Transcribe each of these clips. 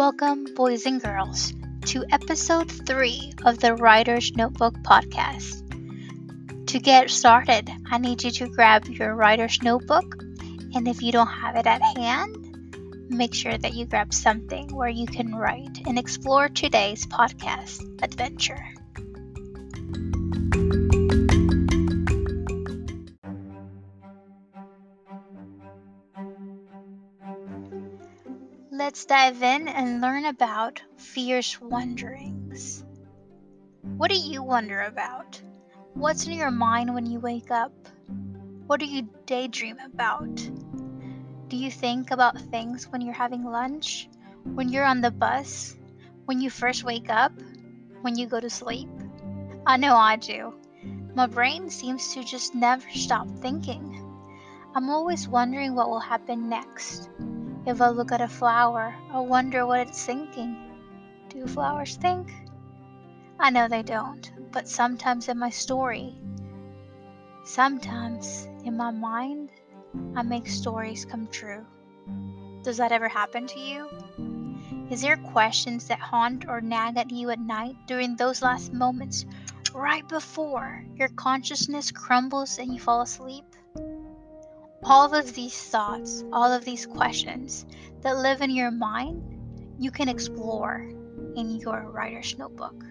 Welcome, boys and girls, to episode 3 of the Writer's Notebook podcast. To get started, I need you to grab your writer's notebook, and if you don't have it at hand, make sure that you grab something where you can write and explore today's podcast adventure. Let's dive in and learn about fierce wonderings. What do you wonder about? What's in your mind when you wake up? What do you daydream about? Do you think about things when you're having lunch? When you're on the bus? When you first wake up? When you go to sleep? I know I do. My brain seems to just never stop thinking. I'm always wondering what will happen next. If I look at a flower, I wonder what it's thinking. Do flowers think? I know they don't, but sometimes in my story, sometimes in my mind, I make stories come true. Does that ever happen to you? Is there questions that haunt or nag at you at night during those last moments right before your consciousness crumbles and you fall asleep? All of these thoughts, all of these questions that live in your mind, you can explore in your writer's notebook.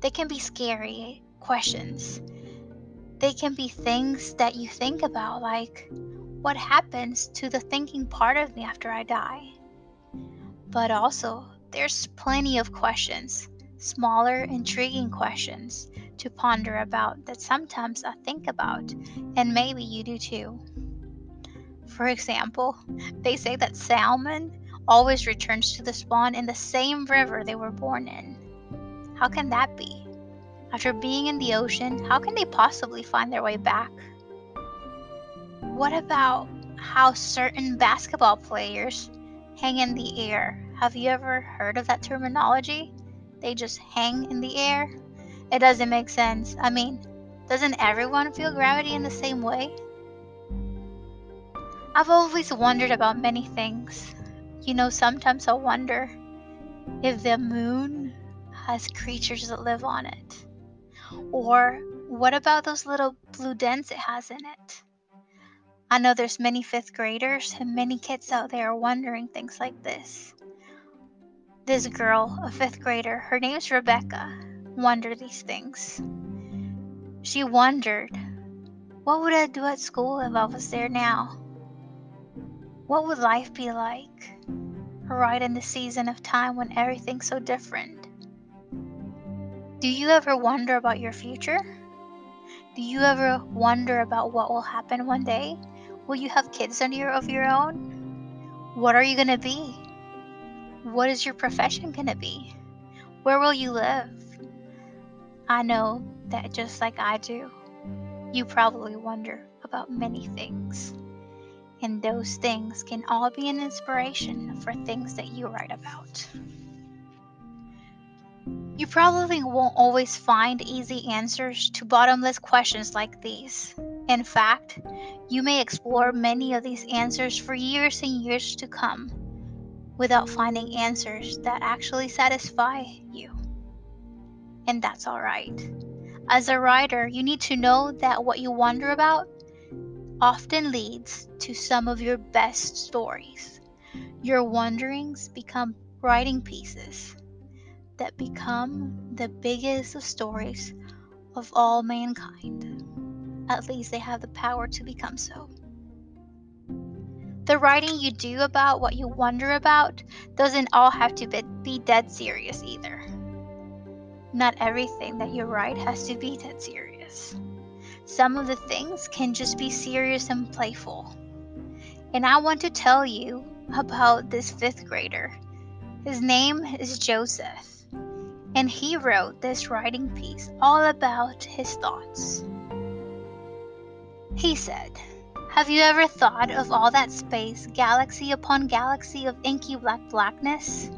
They can be scary questions. They can be things that you think about, like what happens to the thinking part of me after I die? But also, there's plenty of questions, smaller, intriguing questions to ponder about that sometimes I think about, and maybe you do too. For example, they say that salmon always returns to the spawn in the same river they were born in. How can that be? After being in the ocean, how can they possibly find their way back? What about how certain basketball players hang in the air? Have you ever heard of that terminology? They just hang in the air? It doesn't make sense. I mean, doesn't everyone feel gravity in the same way? I've always wondered about many things. You know, sometimes I wonder if the moon has creatures that live on it. Or what about those little blue dents it has in it? I know there's many fifth graders and many kids out there wondering things like this. This girl, a fifth grader, her name's Rebecca, wondered these things. She wondered, what would I do at school if I was there now? What would life be like? Right in the season of time when everything's so different. Do you ever wonder about your future? Do you ever wonder about what will happen one day? Will you have kids of your own? What are you going to be? What is your profession going to be? Where will you live? I know that just like I do, you probably wonder about many things. And those things can all be an inspiration for things that you write about. You probably won't always find easy answers to bottomless questions like these. In fact, you may explore many of these answers for years and years to come without finding answers that actually satisfy you. And that's alright. As a writer, you need to know that what you wonder about often leads to some of your best stories. Your wanderings become writing pieces that become the biggest of stories of all mankind. At least they have the power to become so. The writing you do about what you wonder about doesn't all have to be dead serious either. Not everything that you write has to be dead serious. Some of the things can just be serious and playful. And I want to tell you about this fifth grader. His name is Joseph, and he wrote this writing piece all about his thoughts. He said, Have you ever thought of all that space, galaxy upon galaxy of inky black blackness?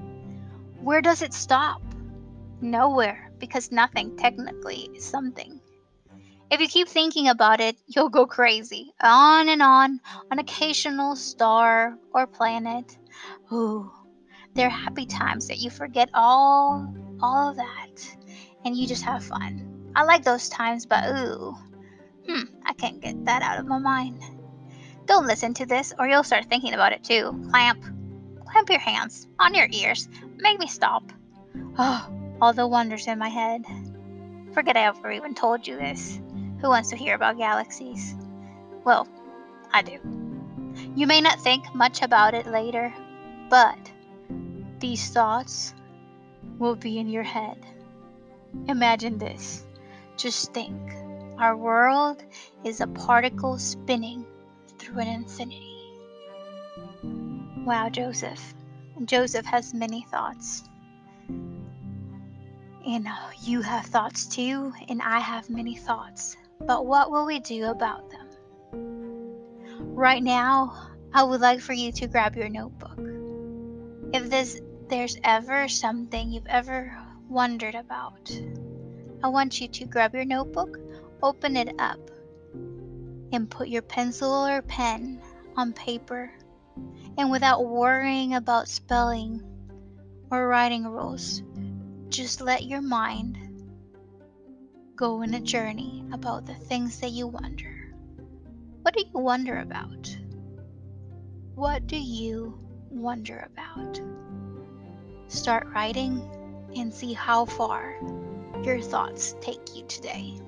Where does it stop? Nowhere, because nothing technically is something. If you keep thinking about it, you'll go crazy. On and on, on occasional star or planet. Ooh, There are happy times that you forget all all of that and you just have fun. I like those times, but ooh, hmm, I can't get that out of my mind. Don't listen to this, or you'll start thinking about it too. Clamp, clamp your hands on your ears. Make me stop. Oh, all the wonders in my head. Forget I ever even told you this. Who wants to hear about galaxies? Well, I do. You may not think much about it later, but these thoughts will be in your head. Imagine this. Just think our world is a particle spinning through an infinity. Wow, Joseph. Joseph has many thoughts. And you have thoughts too, and I have many thoughts. But what will we do about them? Right now, I would like for you to grab your notebook. If this, there's ever something you've ever wondered about, I want you to grab your notebook, open it up, and put your pencil or pen on paper. And without worrying about spelling or writing rules, just let your mind go on a journey about the things that you wonder. What do you wonder about? What do you wonder about? Start writing and see how far your thoughts take you today.